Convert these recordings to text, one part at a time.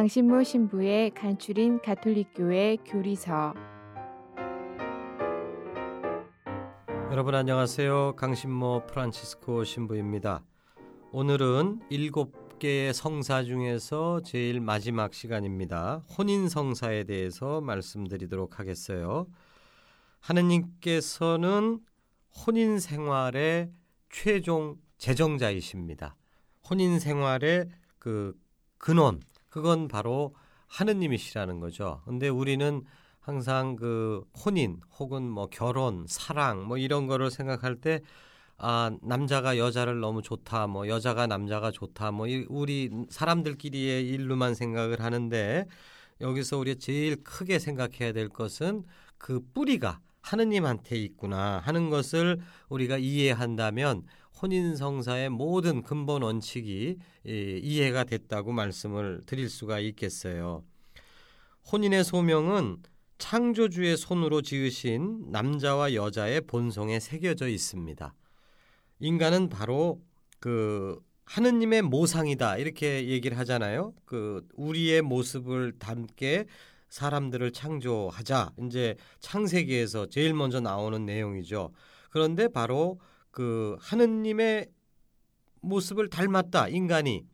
강신모 신부의 간추린 가톨릭교회 교리서 여러분 안녕하세요. 강신모 프란치스코 신부입니다. 오늘은 일곱 개의 성사 중에서 제일 마지막 시간입니다. 혼인 성사에 대해서 말씀드리도록 하겠어요. 하느님께서는 혼인 생활의 최종 제정자이십니다. 혼인 생활의 그 근원 그건 바로 하느님이시라는 거죠. 근데 우리는 항상 그 혼인 혹은 뭐 결혼, 사랑 뭐 이런 거를 생각할 때 아, 남자가 여자를 너무 좋다, 뭐 여자가 남자가 좋다, 뭐 우리 사람들끼리의 일로만 생각을 하는데 여기서 우리가 제일 크게 생각해야 될 것은 그 뿌리가 하느님한테 있구나 하는 것을 우리가 이해한다면 혼인 성사의 모든 근본 원칙이 이해가 됐다고 말씀을 드릴 수가 있겠어요. 혼인의 소명은 창조주의 손으로 지으신 남자와 여자의 본성에 새겨져 있습니다. 인간은 바로 그 하느님의 모상이다 이렇게 얘기를 하잖아요. 그 우리의 모습을 담게 사람들을 창조하자 이제 창세기에서 제일 먼저 나오는 내용이죠. 그런데 바로 그 하느님의 모습을 닮았다 인간이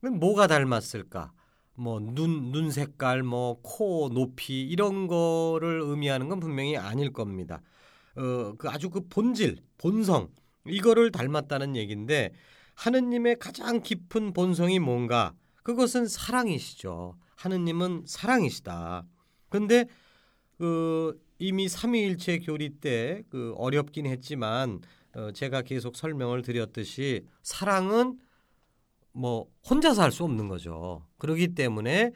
뭐가 닮았을까? 뭐 눈 눈 색깔, 뭐 코 높이 이런 거를 의미하는 건 분명히 아닐 겁니다. 어, 그 아주 그 본질, 본성 이거를 닮았다는 얘기인데 하느님의 가장 깊은 본성이 뭔가? 그것은 사랑이시죠. 하느님은 사랑이시다. 근데 그 이미 삼위일체 교리 때 그 어렵긴 했지만 어, 제가 계속 설명을 드렸듯이 사랑은 뭐 혼자서 할 수 없는 거죠. 그렇기 때문에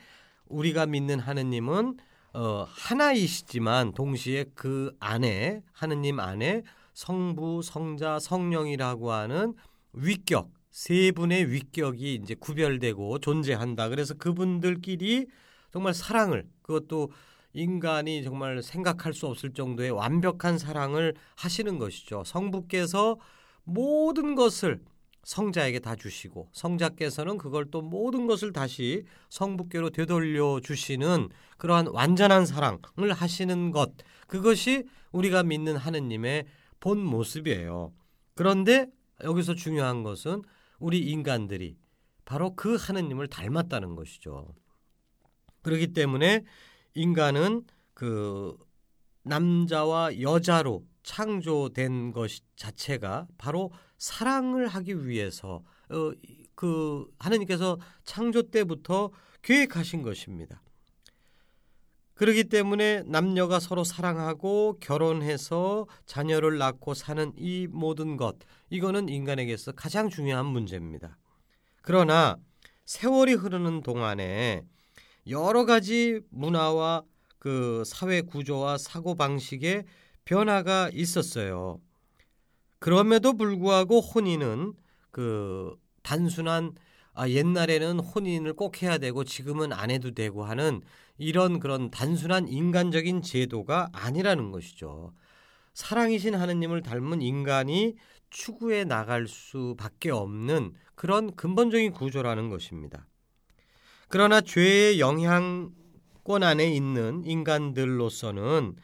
우리가 믿는 하느님은 어, 하나이시지만 동시에 그 안에 하느님 안에 성부, 성자, 성령이라고 하는 위격 세 분의 위격이 이제 구별되고 존재한다. 그래서 그분들끼리 정말 사랑을 그것도 인간이 정말 생각할 수 없을 정도의 완벽한 사랑을 하시는 것이죠. 성부께서 모든 것을 성자에게 다 주시고 성자께서는 그걸 또 모든 것을 다시 성부께로 되돌려 주시는 그러한 완전한 사랑을 하시는 것 그것이 우리가 믿는 하느님의 본 모습이에요. 그런데 여기서 중요한 것은 우리 인간들이 바로 그 하느님을 닮았다는 것이죠. 그렇기 때문에 인간은 그 남자와 여자로 창조된 것 자체가 바로 사랑을 하기 위해서 어, 그 하느님께서 창조 때부터 계획하신 것입니다. 그렇기 때문에 남녀가 서로 사랑하고 결혼해서 자녀를 낳고 사는 이 모든 것 이거는 인간에게서 가장 중요한 문제입니다. 그러나 세월이 흐르는 동안에 여러 가지 문화와 그 사회 구조와 사고 방식의 변화가 있었어요. 그럼에도 불구하고 혼인은 그 단순한 아, 옛날에는 혼인을 꼭 해야 되고 지금은 안 해도 되고 하는 이런 그런 단순한 인간적인 제도가 아니라는 것이죠. 사랑이신 하느님을 닮은 인간이 추구해 나갈 수밖에 없는 그런 근본적인 구조라는 것입니다. 그러나 죄의 영향권 안에 있는 인간들로서는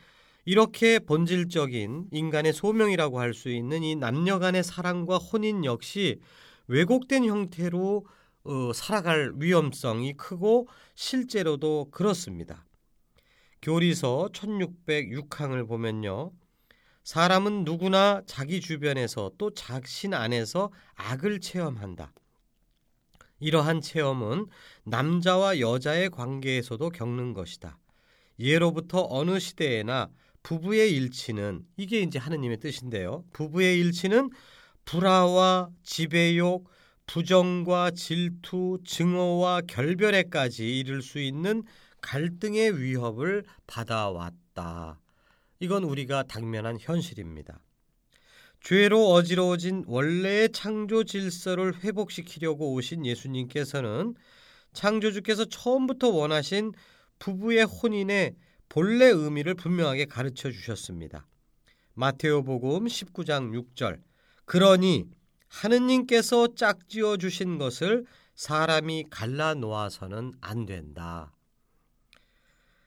이렇게 본질적인 인간의 소명이라고 할 수 있는 이 남녀 간의 사랑과 혼인 역시 왜곡된 형태로 어, 살아갈 위험성이 크고 실제로도 그렇습니다. 교리서 1606항을 보면요. 사람은 누구나 자기 주변에서 또 자신 안에서 악을 체험한다. 이러한 체험은 남자와 여자의 관계에서도 겪는 것이다. 예로부터 어느 시대에나 부부의 일치는 이게 이제 하느님의 뜻인데요. 부부의 일치는 불화와 지배욕, 부정과 질투, 증오와 결별에까지 이를 수 있는 갈등의 위협을 받아왔다. 이건 우리가 당면한 현실입니다. 죄로 어지러워진 원래의 창조 질서를 회복시키려고 오신 예수님께서는 창조주께서 처음부터 원하신 부부의 혼인의 본래 의미를 분명하게 가르쳐 주셨습니다. 마테오복음 19장 6절 그러니 하느님께서 짝지어 주신 것을 사람이 갈라 놓아서는 안 된다.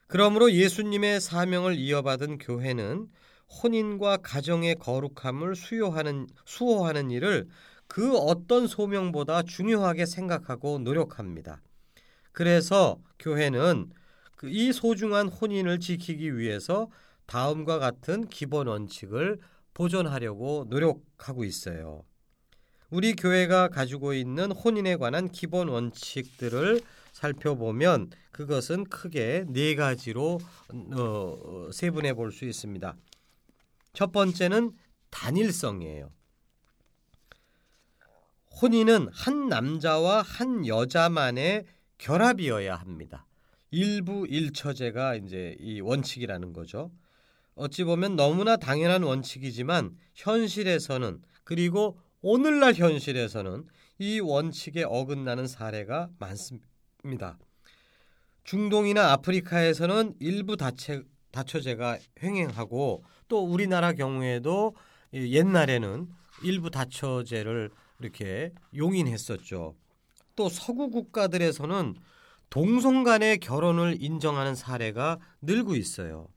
그러므로 예수님의 사명을 이어받은 교회는 혼인과 가정의 거룩함을 수요하는 수호하는 일을 그 어떤 소명보다 중요하게 생각하고 노력합니다. 그래서 교회는 그이 소중한 혼인을 지키기 위해서 다음과 같은 기본 원칙을 보존하려고 노력하고 있어요. 우리 교회가 가지고 있는 혼인에 관한 기본 원칙들을 살펴보면 그것은 크게 네 가지로 어, 세분해 볼 수 있습니다. 첫 번째는 단일성이에요. 혼인은 한 남자와 한 여자만의 결합이어야 합니다. 일부 일처제가 이제 이 원칙이라는 거죠. 어찌 보면 너무나 당연한 원칙이지만 현실에서는 그리고 오늘날 현실에서는 이 원칙에 어긋나는 사례가 많습니다. 중동이나 아프리카에서는 일부 다체, 다처제가 횡행하고 또 우리나라 경우에도 옛날에는 일부 다처제를 이렇게 용인했었죠. 또 서구 국가들에서는 동성 간의 결혼을 인정하는 사례가 늘고 있어요.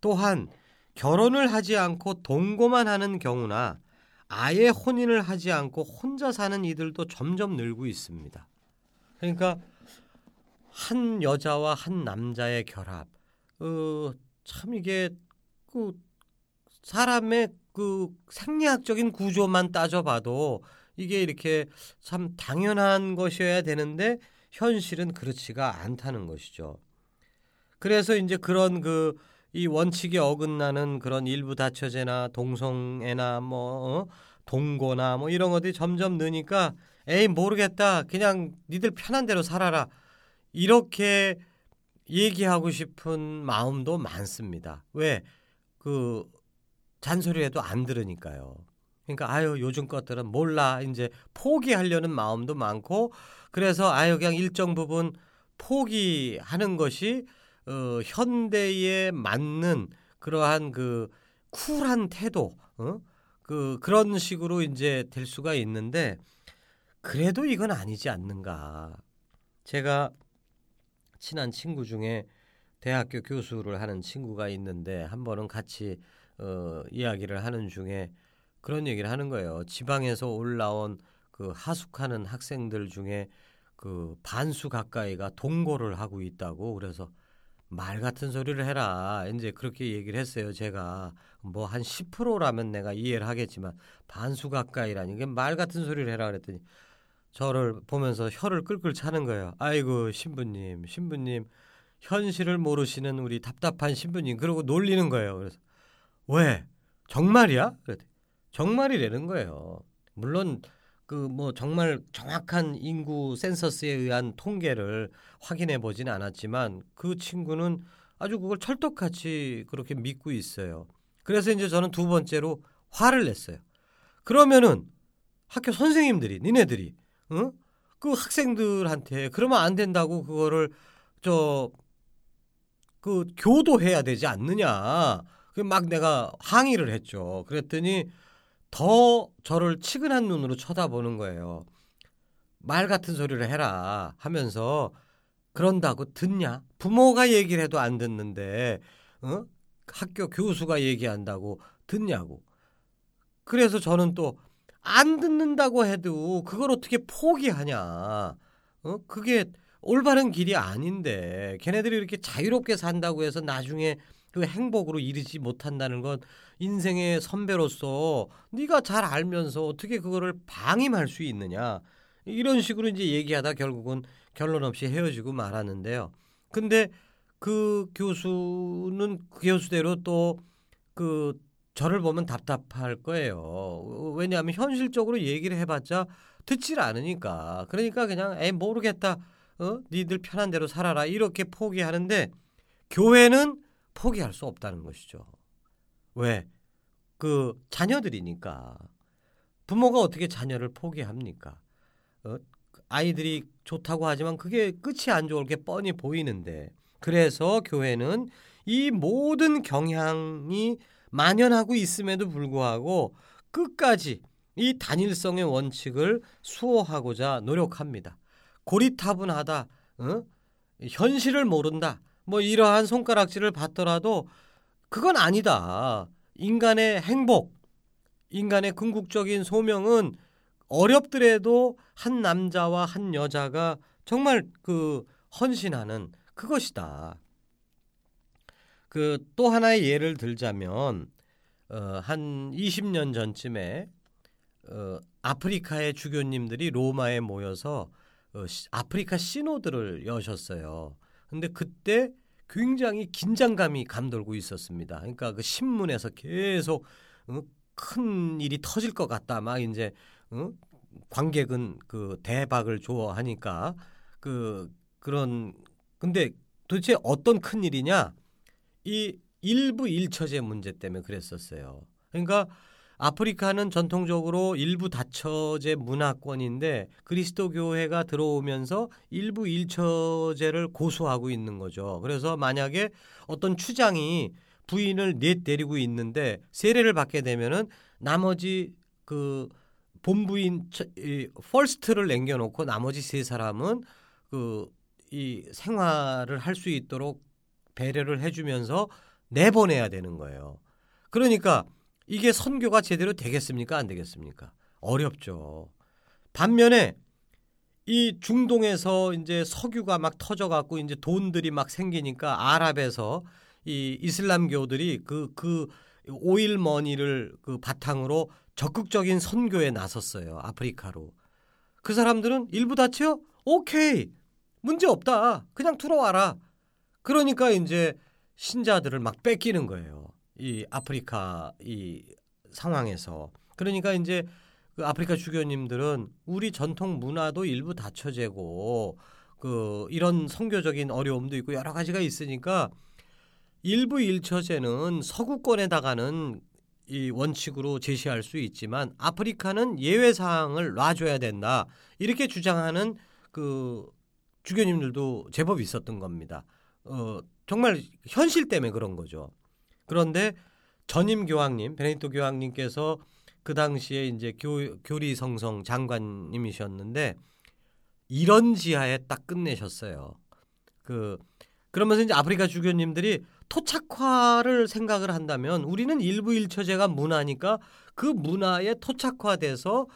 또한 결혼을 하지 않고 동거만 하는 경우나 아예 혼인을 하지 않고 혼자 사는 이들도 점점 늘고 있습니다. 그러니까 한 여자와 한 남자의 결합, 어, 참 이게 그 사람의 그 생리학적인 구조만 따져봐도 이게 이렇게 참 당연한 것이어야 되는데 현실은 그렇지가 않다는 것이죠. 그래서 이제 그런 그 이 원칙에 어긋나는 그런 일부 다처제나 동성애나 뭐 어? 동거나 뭐 이런 것들이 점점 느니까 에이 모르겠다 그냥 니들 편한 대로 살아라 이렇게 얘기하고 싶은 마음도 많습니다. 왜? 그 잔소리해도 안 들으니까요. 그러니까 아유 요즘 것들은 몰라 이제 포기하려는 마음도 많고 그래서 아유 그냥 일정 부분 포기하는 것이 어, 현대에 맞는 그러한 그 쿨한 태도, 어? 그 그런 식으로 이제 될 수가 있는데 그래도 이건 아니지 않는가. 제가 친한 친구 중에 대학교 교수를 하는 친구가 있는데 한 번은 같이 어, 이야기를 하는 중에 그런 얘기를 하는 거예요. 지방에서 올라온 그 하숙하는 학생들 중에 그 반수 가까이가 동거를 하고 있다고 그래서 말 같은 소리를 해라. 이제 그렇게 얘기를 했어요. 제가 뭐 한 10%라면 내가 이해를 하겠지만 반수 가까이라니 이게 말 같은 소리를 해라 그랬더니 저를 보면서 혀를 끌끌 차는 거예요. 아이고 신부님, 신부님 현실을 모르시는 우리 답답한 신부님 그러고 놀리는 거예요. 그래서 왜 정말이야? 그랬더니 정말이라는 거예요. 물론 그 뭐 정말 정확한 인구 센서스에 의한 통계를 확인해 보지는 않았지만 그 친구는 아주 그걸 철떡같이 그렇게 믿고 있어요. 그래서 이제 저는 두 번째로 화를 냈어요. 그러면은 학교 선생님들이 니네들이 응? 그 학생들한테 그러면 안 된다고 그거를 저 그 교도해야 되지 않느냐. 그막 내가 항의를 했죠. 그랬더니 더 저를 치근한 눈으로 쳐다보는 거예요. 말 같은 소리를 해라 하면서 그런다고 듣냐? 부모가 얘기를 해도 안 듣는데 어? 학교 교수가 얘기한다고 듣냐고. 그래서 저는 또 안 듣는다고 해도 그걸 어떻게 포기하냐? 어? 그게 올바른 길이 아닌데 걔네들이 이렇게 자유롭게 산다고 해서 나중에 그리고 행복으로 이르지 못한다는 건 인생의 선배로서 네가 잘 알면서 어떻게 그거를 방임할 수 있느냐 이런 식으로 이제 얘기하다 결국은 결론 없이 헤어지고 말았는데요. 근데 그 교수는 그 교수대로 또 그 저를 보면 답답할 거예요. 왜냐하면 현실적으로 얘기를 해봤자 듣질 않으니까. 그러니까 그냥 에 모르겠다. 어? 니들 편한 대로 살아라. 이렇게 포기하는데 교회는 포기할 수 없다는 것이죠. 왜? 그 자녀들이니까. 부모가 어떻게 자녀를 포기합니까? 어? 아이들이 좋다고 하지만 그게 끝이 안 좋을 게 뻔히 보이는데 그래서 교회는 이 모든 경향이 만연하고 있음에도 불구하고 끝까지 이 단일성의 원칙을 수호하고자 노력합니다. 고리타분하다, 어? 현실을 모른다, 뭐 이러한 손가락질을 받더라도 그건 아니다. 인간의 행복, 인간의 궁극적인 소명은 어렵더라도 한 남자와 한 여자가 정말 그 헌신하는 그것이다. 그 또 하나의 예를 들자면 어, 한 20년 전쯤에 어, 아프리카의 주교님들이 로마에 모여서 어, 시, 아프리카 시노드를 여셨어요. 근데 그때 굉장히 긴장감이 감돌고 있었습니다. 그러니까 그 신문에서 계속 어, 큰 일이 터질 것 같다. 막 이제 어? 관객은 그 대박을 좋아하니까 그 그런 근데 도대체 어떤 큰 일이냐? 이 일부 일처제 문제 때문에 그랬었어요. 그러니까 아프리카는 전통적으로 일부 다처제 문화권인데 그리스도 교회가 들어오면서 일부 일처제를 고수하고 있는 거죠. 그래서 만약에 어떤 추장이 부인을 넷 데리고 있는데 세례를 받게 되면은 나머지 그 본부인 이 first를 남겨놓고 나머지 세 사람은 그 이 생활을 할 수 있도록 배려를 해주면서 내보내야 되는 거예요. 그러니까 이게 선교가 제대로 되겠습니까? 안 되겠습니까? 어렵죠. 반면에 이 중동에서 이제 석유가 막 터져갖고 이제 돈들이 막 생기니까 아랍에서 이 이슬람교들이 그, 그 오일 머니를 그 바탕으로 적극적인 선교에 나섰어요. 아프리카로. 그 사람들은 일부 다쳐? 오케이. 문제 없다. 그냥 들어와라. 그러니까 이제 신자들을 막 뺏기는 거예요. 이 아프리카 이 상황에서. 그러니까 이제 그 아프리카 주교님들은 우리 전통 문화도 일부 다쳐제고 그 이런 선교적인 어려움도 있고 여러 가지가 있으니까 일부 일처제는 서구권에다가는 이 원칙으로 제시할 수 있지만 아프리카는 예외 사항을 놔줘야 된다 이렇게 주장하는 그 주교님들도 제법 있었던 겁니다. 어, 정말 현실 때문에 그런 거죠. 그런데 전임 교황님 베네토 교황님께서 그 당시에 이제 교, 교리성성 장관님이셨는데 이런 지하에 딱 끝내셨어요. 그 그러면서 이제 아프리카 주교님들이 토착화를 생각을 한다면 우리는 일부 일처제가 문화니까 그 문화에 토착화돼서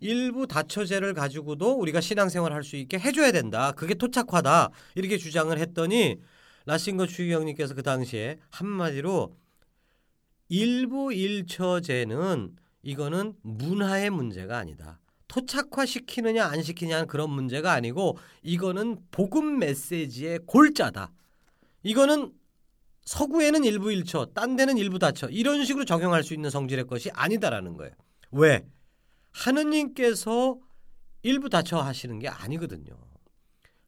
일부 다처제를 가지고도 우리가 신앙생활 할 수 있게 해줘야 된다. 그게 토착화다. 이렇게 주장을 했더니 라싱거 추기경님께서 그 당시에 한마디로 일부 일처제는 이거는 문화의 문제가 아니다. 토착화 시키느냐 안 시키냐는 그런 문제가 아니고 이거는 복음 메시지의 골자다. 이거는 서구에는 일부 일처, 딴 데는 일부 다처 이런 식으로 적용할 수 있는 성질의 것이 아니다라는 거예요. 왜? 하느님께서 일부 다처 하시는 게 아니거든요.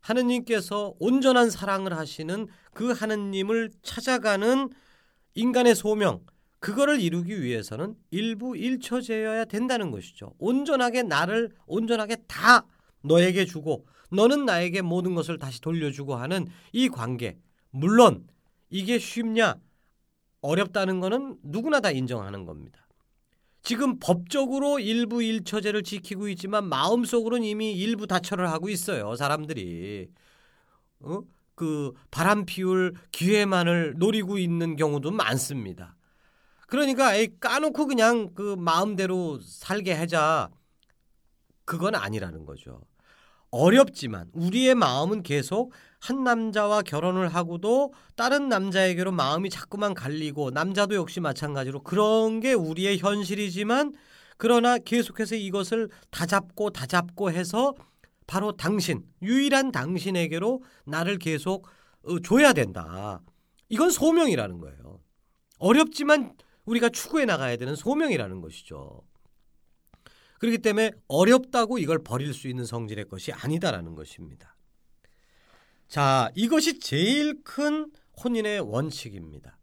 하느님께서 온전한 사랑을 하시는 그 하느님을 찾아가는 인간의 소명, 그거를 이루기 위해서는 일부 일처제여야 된다는 것이죠. 온전하게 나를 온전하게 다 너에게 주고 너는 나에게 모든 것을 다시 돌려주고 하는 이 관계. 물론 이게 쉽냐? 어렵다는 거는 누구나 다 인정하는 겁니다. 지금 법적으로 일부 일처제를 지키고 있지만 마음속으로는 이미 일부 다처를 하고 있어요. 사람들이. 어? 그 바람 피울 기회만을 노리고 있는 경우도 많습니다. 그러니까 까놓고 그냥 그 마음대로 살게 하자. 그건 아니라는 거죠. 어렵지만 우리의 마음은 계속 한 남자와 결혼을 하고도 다른 남자에게로 마음이 자꾸만 갈리고 남자도 역시 마찬가지로 그런 게 우리의 현실이지만 그러나 계속해서 이것을 다 잡고 다 잡고 해서 바로 당신 유일한 당신에게로 나를 계속 어, 줘야 된다. 이건 소명이라는 거예요. 어렵지만 우리가 추구해 나가야 되는 소명이라는 것이죠. 그렇기 때문에 어렵다고 이걸 버릴 수 있는 성질의 것이 아니다라는 것입니다. 자, 이것이 제일 큰 혼인의 원칙입니다.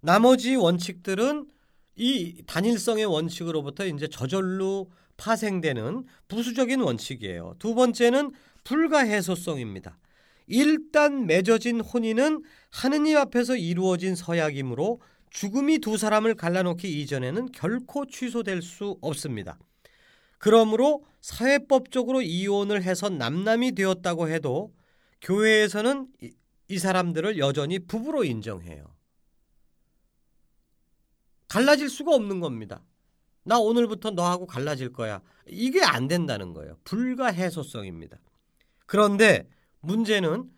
나머지 원칙들은 이 단일성의 원칙으로부터 이제 저절로 파생되는 부수적인 원칙이에요. 두 번째는 불가해소성입니다. 일단 맺어진 혼인은 하느님 앞에서 이루어진 서약이므로 죽음이 두 사람을 갈라놓기 이전에는 결코 취소될 수 없습니다. 그러므로 사회법적으로 이혼을 해서 남남이 되었다고 해도 교회에서는 이, 이 사람들을 여전히 부부로 인정해요. 갈라질 수가 없는 겁니다. 나 오늘부터 너하고 갈라질 거야. 이게 안 된다는 거예요. 불가해소성입니다. 그런데 문제는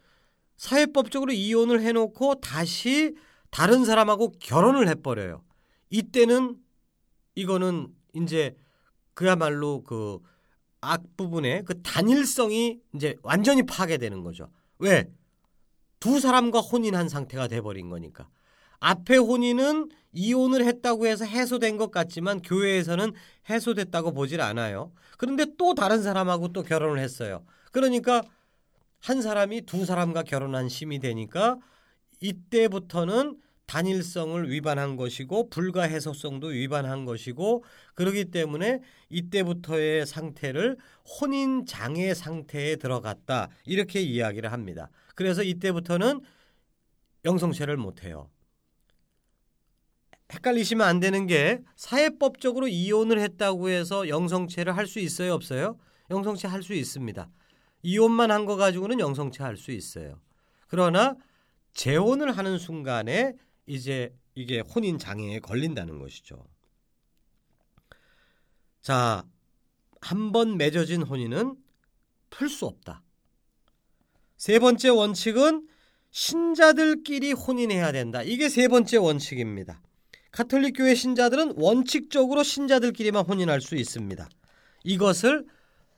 사회법적으로 이혼을 해놓고 다시 다른 사람하고 결혼을 해버려요. 이때는 이거는 이제 그야말로 그 앞부분에 그 단일성이 이제 완전히 파괴되는 거죠. 왜? 두 사람과 혼인한 상태가 돼버린 거니까. 앞에 혼인은 이혼을 했다고 해서 해소된 것 같지만 교회에서는 해소됐다고 보질 않아요. 그런데 또 다른 사람하고 또 결혼을 했어요. 그러니까 한 사람이 두 사람과 결혼한 심이 되니까 이때부터는 단일성을 위반한 것이고 불가해소성도 위반한 것이고 그러기 때문에 이때부터의 상태를 혼인 장애 상태에 들어갔다 이렇게 이야기를 합니다. 그래서 이때부터는 영성체를 못 해요. 헷갈리시면 안 되는 게 사회법적으로 이혼을 했다고 해서 영성체를 할 수 있어요, 없어요? 영성체 할 수 있습니다. 이혼만 한 거 가지고는 영성체 할 수 있어요. 그러나 재혼을 하는 순간에 이제 이게 혼인 장애에 걸린다는 것이죠. 자, 한 번 맺어진 혼인은 풀 수 없다. 세 번째 원칙은 신자들끼리 혼인해야 된다. 이게 세 번째 원칙입니다. 카톨릭 교회 신자들은 원칙적으로 신자들끼리만 혼인할 수 있습니다. 이것을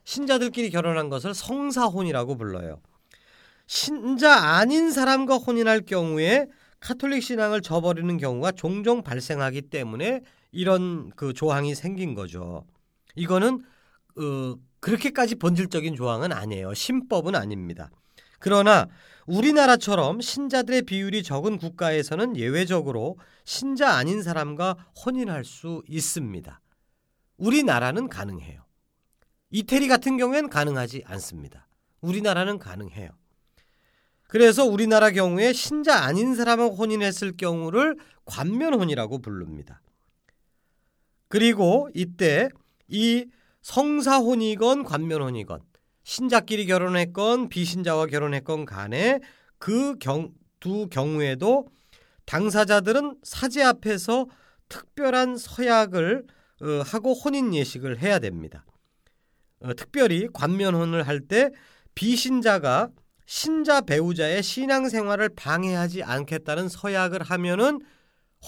신자들끼리 결혼한 것을 성사혼이라고 불러요. 신자 아닌 사람과 혼인할 경우에 카톨릭 신앙을 저버리는 경우가 종종 발생하기 때문에 이런 그 조항이 생긴 거죠. 이거는 어, 그렇게까지 본질적인 조항은 아니에요. 신법은 아닙니다. 그러나 우리나라처럼 신자들의 비율이 적은 국가에서는 예외적으로 신자 아닌 사람과 혼인할 수 있습니다. 우리나라는 가능해요. 이태리 같은 경우엔 가능하지 않습니다. 우리나라는 가능해요. 그래서 우리나라 경우에 신자 아닌 사람하고 혼인했을 경우를 관면혼이라고 부릅니다. 그리고 이때 이 성사혼이건 관면혼이건 신자끼리 결혼했건 비신자와 결혼했건 간에 그 두 경우에도 당사자들은 사제 앞에서 특별한 서약을 어, 하고 혼인 예식을 해야 됩니다. 어, 특별히 관면혼을 할 때 비신자가 신자 배우자의 신앙생활을 방해하지 않겠다는 서약을 하면은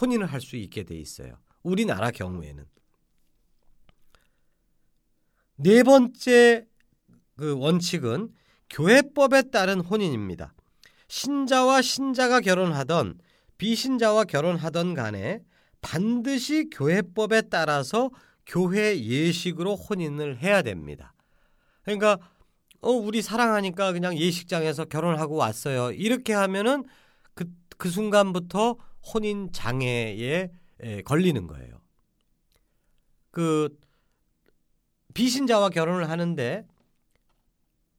혼인을 할 수 있게 돼 있어요. 우리나라 경우에는 네 번째 그 원칙은 교회법에 따른 혼인입니다. 신자와 신자가 결혼하던 비신자와 결혼하던 간에 반드시 교회법에 따라서 교회 예식으로 혼인을 해야 됩니다. 그러니까 어 우리 사랑하니까 그냥 예식장에서 결혼하고 왔어요. 이렇게 하면은 그, 그 순간부터 혼인 장애에 에, 걸리는 거예요. 그 비신자와 결혼을 하는데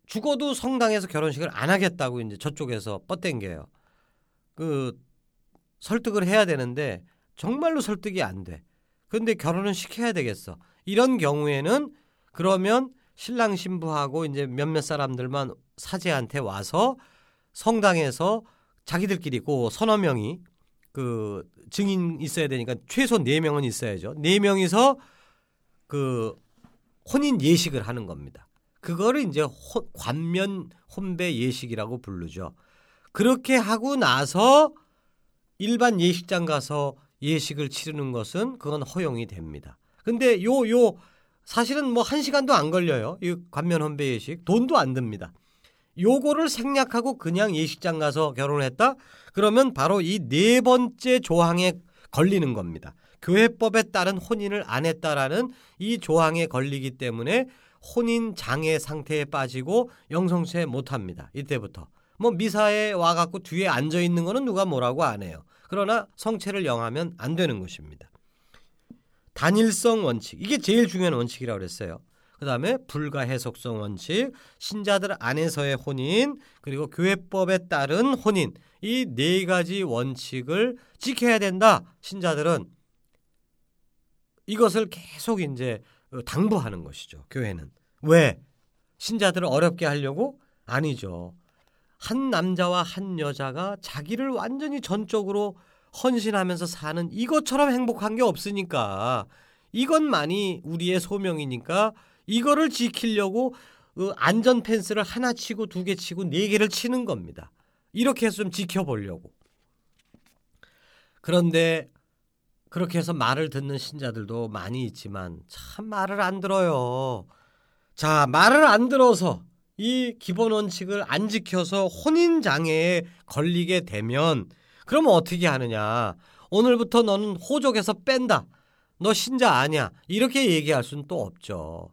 죽어도 성당에서 결혼식을 안 하겠다고 이제 저쪽에서 뻗댕겨요. 그 설득을 해야 되는데 정말로 설득이 안 돼. 근데 결혼은 시켜야 되겠어. 이런 경우에는 그러면 신랑 신부하고 이제 몇몇 사람들만 사제한테 와서 성당에서 자기들끼리 고 서너 명이 그 증인 있어야 되니까 최소 네 명은 있어야죠. 네 명이서 그 혼인 예식을 하는 겁니다. 그거를 이제 호, 관면 혼배 예식이라고 부르죠. 그렇게 하고 나서 일반 예식장 가서 예식을 치르는 것은 그건 허용이 됩니다. 근데 요 요 사실은 뭐 한 시간도 안 걸려요. 이 관면 혼배 예식 돈도 안 듭니다. 요거를 생략하고 그냥 예식장 가서 결혼했다? 그러면 바로 이 네 번째 조항에 걸리는 겁니다. 교회법에 따른 혼인을 안 했다라는 이 조항에 걸리기 때문에 혼인 장애 상태에 빠지고 영성체 못 합니다. 이때부터. 뭐 미사에 와 갖고 뒤에 앉아 있는 거는 누가 뭐라고 안 해요. 그러나 성체를 영하면 안 되는 것입니다. 단일성 원칙. 이게 제일 중요한 원칙이라고 그랬어요. 그다음에 불가해석성 원칙, 신자들 안에서의 혼인, 그리고 교회법에 따른 혼인. 이 네 가지 원칙을 지켜야 된다. 신자들은 이것을 계속 이제 당부하는 것이죠. 교회는. 왜? 신자들을 어렵게 하려고? 아니죠. 한 남자와 한 여자가 자기를 완전히 전적으로 헌신하면서 사는 이것처럼 행복한 게 없으니까 이것만이 우리의 소명이니까 이거를 지키려고 그 안전 펜스를 하나 치고 두 개 치고 네 개를 치는 겁니다. 이렇게 해서 좀 지켜보려고. 그런데 그렇게 해서 말을 듣는 신자들도 많이 있지만 참 말을 안 들어요. 자, 말을 안 들어서 이 기본 원칙을 안 지켜서 혼인 장애에 걸리게 되면 그러면 어떻게 하느냐? 오늘부터 너는 호족에서 뺀다. 너 신자 아니야. 이렇게 얘기할 수는 또 없죠.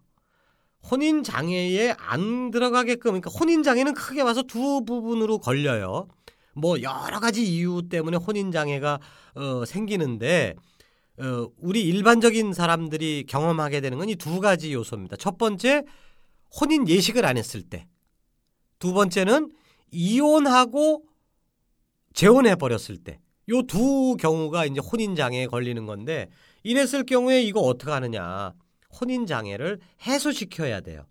혼인 장애에 안 들어가게끔 그러니까 혼인 장애는 크게 봐서 두 부분으로 걸려요. 뭐 여러 가지 이유 때문에 혼인 장애가 어, 생기는데 어, 우리 일반적인 사람들이 경험하게 되는 건 이 두 가지 요소입니다. 첫 번째 혼인 예식을 안 했을 때. 두 번째는 이혼하고 재혼해 버렸을 때. 요 두 경우가 이제 혼인 장애에 걸리는 건데 이랬을 경우에 이거 어떻게 하느냐? 혼인 장애를 해소시켜야 돼요.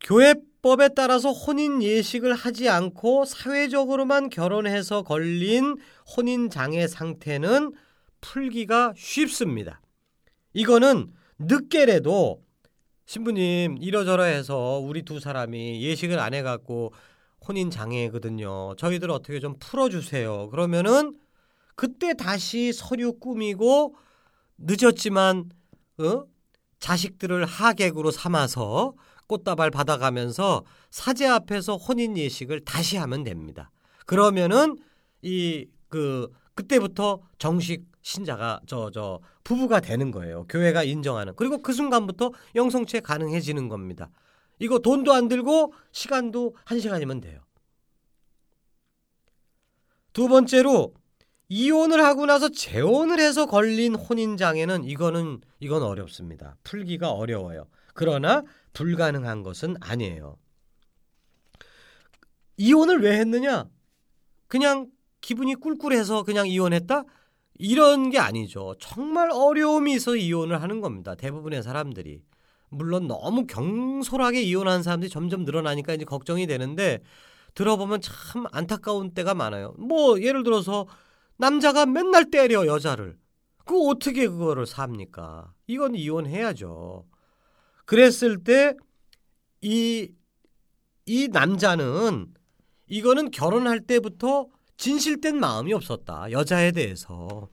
교회법에 따라서 혼인 예식을 하지 않고 사회적으로만 결혼해서 걸린 혼인 장애 상태는 풀기가 쉽습니다. 이거는 늦게라도 신부님 이러저러 해서 우리 두 사람이 예식을 안 해갖고 혼인 장애거든요. 저희들 어떻게 좀 풀어주세요. 그러면은 그때 다시 서류 꾸미고 늦었지만 어? 자식들을 하객으로 삼아서 꽃다발 받아가면서 사제 앞에서 혼인 예식을 다시 하면 됩니다. 그러면은 이 그 그때부터 정식 신자가 저저 부부가 되는 거예요. 교회가 인정하는. 그리고 그 순간부터 영성체 가능해지는 겁니다. 이거 돈도 안 들고 시간도 한 시간이면 돼요. 두 번째로 이혼을 하고 나서 재혼을 해서 걸린 혼인 장애는 이거는 이건 어렵습니다. 풀기가 어려워요. 그러나 불가능한 것은 아니에요. 이혼을 왜 했느냐? 그냥 기분이 꿀꿀해서 그냥 이혼했다? 이런 게 아니죠. 정말 어려움이 있어 이혼을 하는 겁니다. 대부분의 사람들이. 물론 너무 경솔하게 이혼하는 사람들이 점점 늘어나니까 이제 걱정이 되는데 들어보면 참 안타까운 때가 많아요. 뭐 예를 들어서 남자가 맨날 때려 여자를. 그 어떻게 그거를 삽니까? 이건 이혼해야죠. 그랬을 때 이이 남자는 이거는 결혼할 때부터 진실된 마음이 없었다. 여자에 대해서.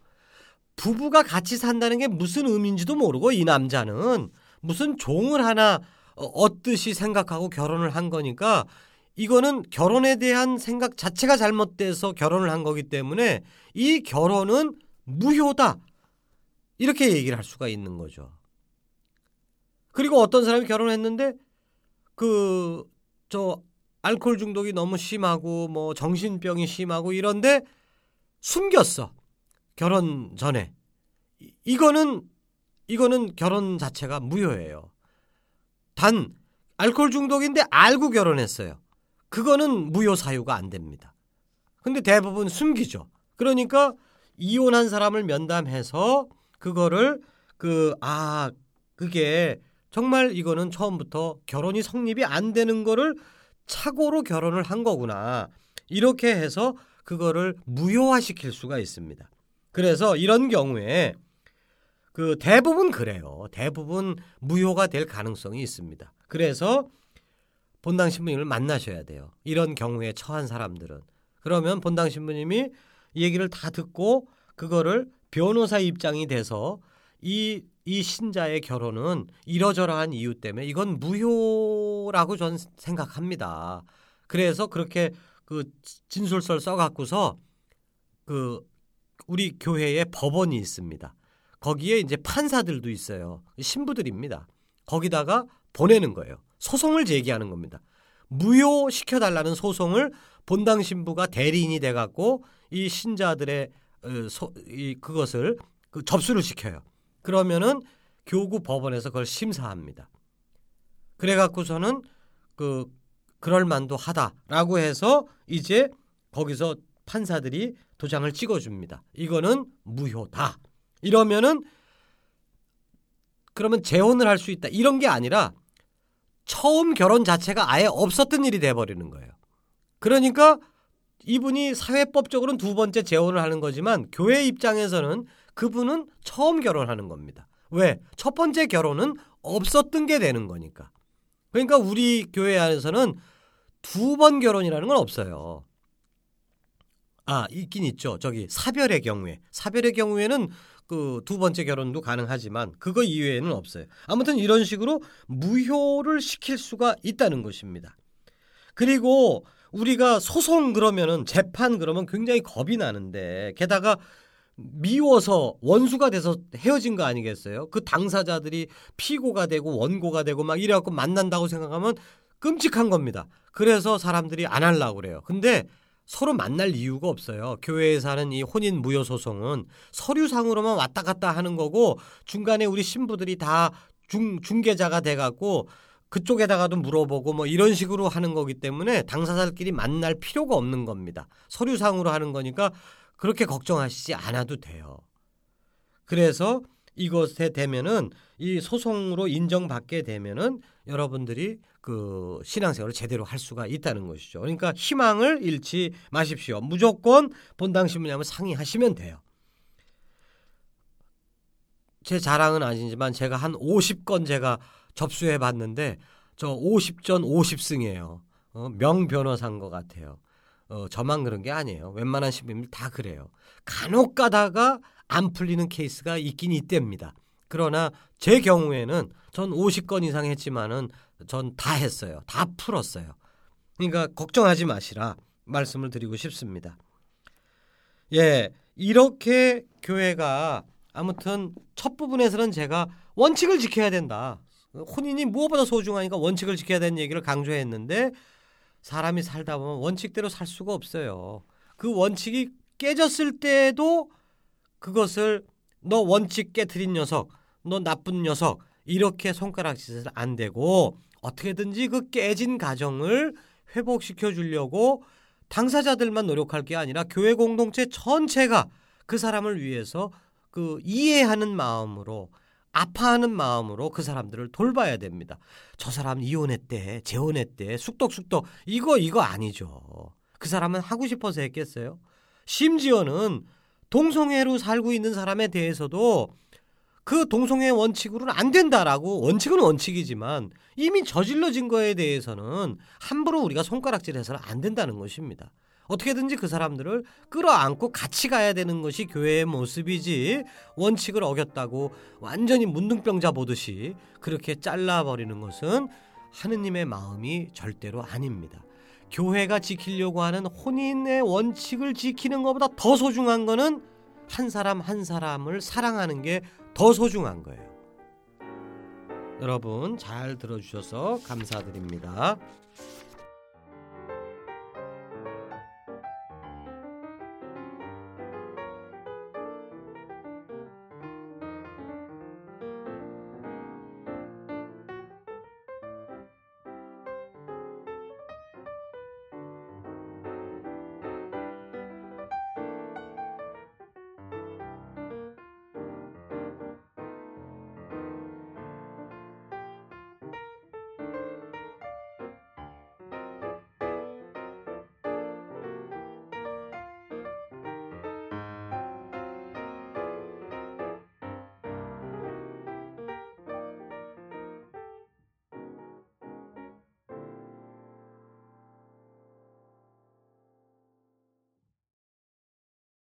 부부가 같이 산다는 게 무슨 의미인지도 모르고 이 남자는 무슨 종을 하나 어, 얻듯이 생각하고 결혼을 한 거니까 이거는 결혼에 대한 생각 자체가 잘못돼서 결혼을 한 거기 때문에 이 결혼은 무효다. 이렇게 얘기를 할 수가 있는 거죠. 그리고 어떤 사람이 결혼했는데 그 저 알코올 중독이 너무 심하고 뭐 정신병이 심하고 이런데 숨겼어. 결혼 전에. 이거는 이거는 결혼 자체가 무효예요. 단 알코올 중독인데 알고 결혼했어요. 그거는 무효 사유가 안 됩니다. 근데 대부분 숨기죠. 그러니까 이혼한 사람을 면담해서 그거를 그 아 그게 정말 이거는 처음부터 결혼이 성립이 안 되는 거를 착오로 결혼을 한 거구나. 이렇게 해서 그거를 무효화시킬 수가 있습니다. 그래서 이런 경우에 그 대부분 그래요. 대부분 무효가 될 가능성이 있습니다. 그래서 본당 신부님을 만나셔야 돼요. 이런 경우에 처한 사람들은 그러면 본당 신부님이 이 얘기를 다 듣고 그거를 변호사 입장이 돼서 이, 이 신자의 결혼은 이러저러한 이유 때문에 이건 무효라고 저는 생각합니다. 그래서 그렇게 그 진술서를 써갖고서 그 우리 교회에 법원이 있습니다. 거기에 이제 판사들도 있어요. 신부들입니다. 거기다가 보내는 거예요. 소송을 제기하는 겁니다. 무효시켜 달라는 소송을 본당 신부가 대리인이 돼 갖고 이 신자들의 어, 소, 이 그것을 그 접수를 시켜요. 그러면은 교구 법원에서 그걸 심사합니다. 그래 갖고서는 그 그럴 만도 하다라고 해서 이제 거기서 판사들이 도장을 찍어 줍니다. 이거는 무효다. 이러면은 그러면 재혼을 할 수 있다. 이런 게 아니라 처음 결혼 자체가 아예 없었던 일이 돼버리는 거예요. 그러니까 이분이 사회법적으로는 두 번째 재혼을 하는 거지만 교회 입장에서는 그분은 처음 결혼하는 겁니다. 왜? 첫 번째 결혼은 없었던 게 되는 거니까. 그러니까 우리 교회 안에서는 두 번 결혼이라는 건 없어요. 아, 있긴 있죠. 저기 사별의 경우에. 사별의 경우에는 그 두 번째 결혼도 가능하지만 그거 이외에는 없어요. 아무튼 이런 식으로 무효를 시킬 수가 있다는 것입니다. 그리고 우리가 소송 그러면은 재판 그러면 굉장히 겁이 나는데 게다가 미워서 원수가 돼서 헤어진 거 아니겠어요? 그 당사자들이 피고가 되고 원고가 되고 막 이래갖고 만난다고 생각하면 끔찍한 겁니다. 그래서 사람들이 안 하려고 그래요. 근데 서로 만날 이유가 없어요. 교회에서 하는 이 혼인 무효 소송은 서류상으로만 왔다 갔다 하는 거고 중간에 우리 신부들이 다 중, 중개자가 돼 갖고 그쪽에다가도 물어보고 뭐 이런 식으로 하는 거기 때문에 당사자들끼리 만날 필요가 없는 겁니다. 서류상으로 하는 거니까 그렇게 걱정하시지 않아도 돼요. 그래서 이것에 되면은 이 소송으로 인정받게 되면은 여러분들이 그 신앙생활을 제대로 할 수가 있다는 것이죠. 그러니까 희망을 잃지 마십시오. 무조건 본당 한번 상의하시면 돼요. 제 자랑은 아니지만 제가 한 50건 제가 접수해 봤는데 저 50전 50승이에요. 어, 명 변호사인 것 같아요. 어, 저만 그런 게 아니에요. 웬만한 신부님들 다 그래요. 간혹 가다가 안 풀리는 케이스가 있긴 있답니다. 그러나 제 경우에는 전 50건 이상 했지만은 전 다 했어요. 다 풀었어요. 그러니까 걱정하지 마시라 말씀을 드리고 싶습니다. 예, 이렇게 교회가 아무튼 첫 부분에서는 제가 원칙을 지켜야 된다. 혼인이 무엇보다 소중하니까 원칙을 지켜야 되는 얘기를 강조했는데 사람이 살다 보면 원칙대로 살 수가 없어요. 그 원칙이 깨졌을 때도 그것을 너 원칙 깨트린 녀석, 너 나쁜 녀석 이렇게 손가락짓을 안 되고 어떻게든지 그 깨진 가정을 회복시켜 주려고 당사자들만 노력할 게 아니라 교회 공동체 전체가 그 사람을 위해서 그 이해하는 마음으로 아파하는 마음으로 그 사람들을 돌봐야 됩니다. 저 사람 이혼했대, 재혼했대, 쑥덕쑥덕 이거 이거 아니죠. 그 사람은 하고 싶어서 했겠어요. 심지어는 동성애로 살고 있는 사람에 대해서도 그 동성애 원칙으로는 안 된다라고 원칙은 원칙이지만 이미 저질러진 거에 대해서는 함부로 우리가 손가락질해서는 안 된다는 것입니다. 어떻게든지 그 사람들을 끌어안고 같이 가야 되는 것이 교회의 모습이지 원칙을 어겼다고 완전히 문둥병자 보듯이 그렇게 잘라버리는 것은 하느님의 마음이 절대로 아닙니다. 교회가 지키려고 하는 혼인의 원칙을 지키는 것보다 더 소중한 것은 한 사람 한 사람을 사랑하는 게 더 소중한 거예요. 여러분 잘 들어주셔서 감사드립니다.